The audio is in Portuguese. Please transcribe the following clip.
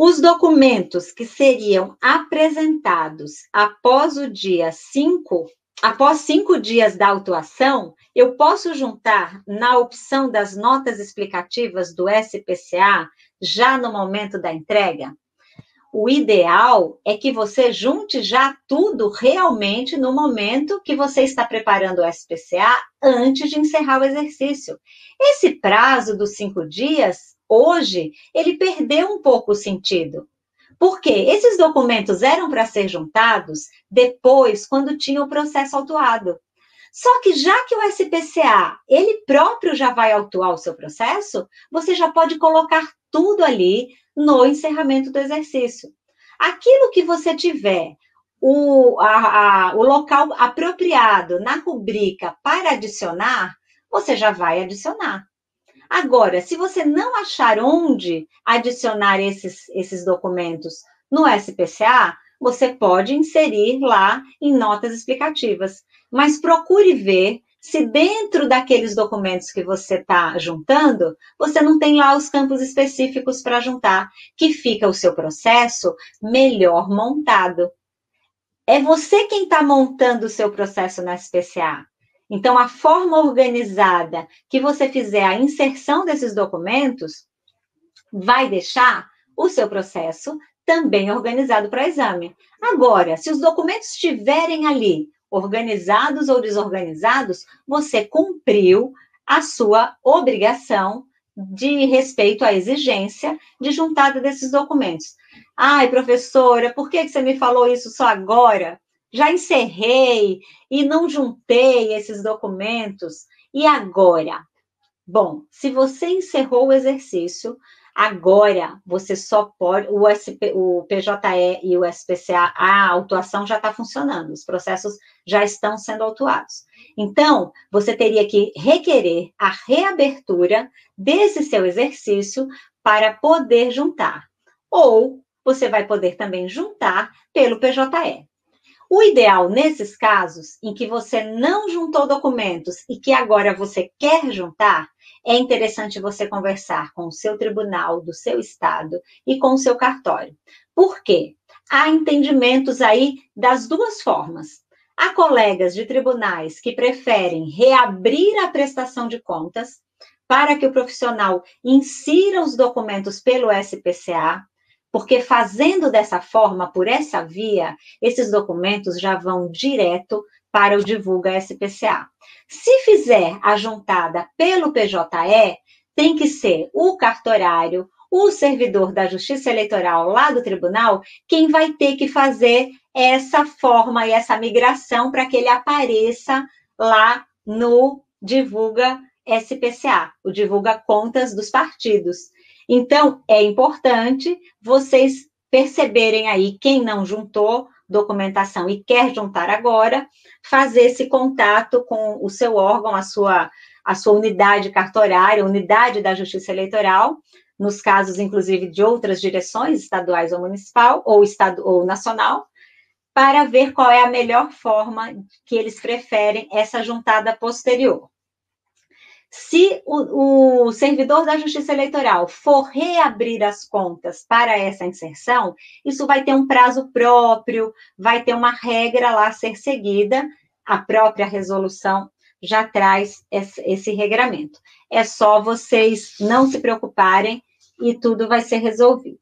Os documentos que seriam apresentados após o dia 5, após cinco dias da autuação, eu posso juntar na opção das notas explicativas do SPCA já no momento da entrega? O ideal é que você junte já tudo realmente no momento que você está preparando o SPCA antes de encerrar o exercício. Esse prazo dos cinco dias hoje, ele perdeu um pouco o sentido. Porque esses documentos eram para ser juntados depois, quando tinha o processo autuado. Só que já que o SPCA, ele próprio já vai autuar o seu processo, você já pode colocar tudo ali no encerramento do exercício. Aquilo que você tiver o, a, a, o local apropriado na rubrica para adicionar, você já vai adicionar. Agora, se você não achar onde adicionar esses, esses documentos no SPCA, você pode inserir lá em notas explicativas. Mas procure ver se dentro daqueles documentos que você está juntando, você não tem lá os campos específicos para juntar, que fica o seu processo melhor montado. É você quem está montando o seu processo no SPCA. Então, a forma organizada que você fizer a inserção desses documentos vai deixar o seu processo também organizado para exame. Agora, se os documentos estiverem ali organizados ou desorganizados, você cumpriu a sua obrigação de respeito à exigência de juntada desses documentos. Ai, professora, por que você me falou isso só agora? Já encerrei e não juntei esses documentos. E agora? Bom, se você encerrou o exercício, agora você só pode. O, SP, o PJE e o SPCA, a autuação já está funcionando, os processos já estão sendo autuados. Então, você teria que requerer a reabertura desse seu exercício para poder juntar. Ou você vai poder também juntar pelo PJE. O ideal nesses casos em que você não juntou documentos e que agora você quer juntar, é interessante você conversar com o seu tribunal do seu estado e com o seu cartório. Por quê? Há entendimentos aí das duas formas. Há colegas de tribunais que preferem reabrir a prestação de contas para que o profissional insira os documentos pelo SPCA, porque fazendo dessa forma, por essa via, esses documentos já vão direto para o Divulga SPCA. Se fizer a juntada pelo PJE, tem que ser o cartorário, o servidor da Justiça Eleitoral lá do tribunal, quem vai ter que fazer essa forma e essa migração para que ele apareça lá no Divulga SPCA, o Divulga Contas dos Partidos. Então, é importante vocês perceberem aí quem não juntou documentação e quer juntar agora, fazer esse contato com o seu órgão, a sua, a sua unidade cartorária, unidade da Justiça Eleitoral, nos casos, inclusive, de outras direções, estaduais ou municipal, ou, estado, ou nacional, para ver qual é a melhor forma que eles preferem essa juntada posterior. Se o, o, servidor da Justiça Eleitoral for reabrir as contas para essa inserção, isso vai ter um prazo próprio, vai ter uma regra lá a ser seguida, a própria resolução já traz esse, esse regramento. É só vocês não se preocuparem e tudo vai ser resolvido.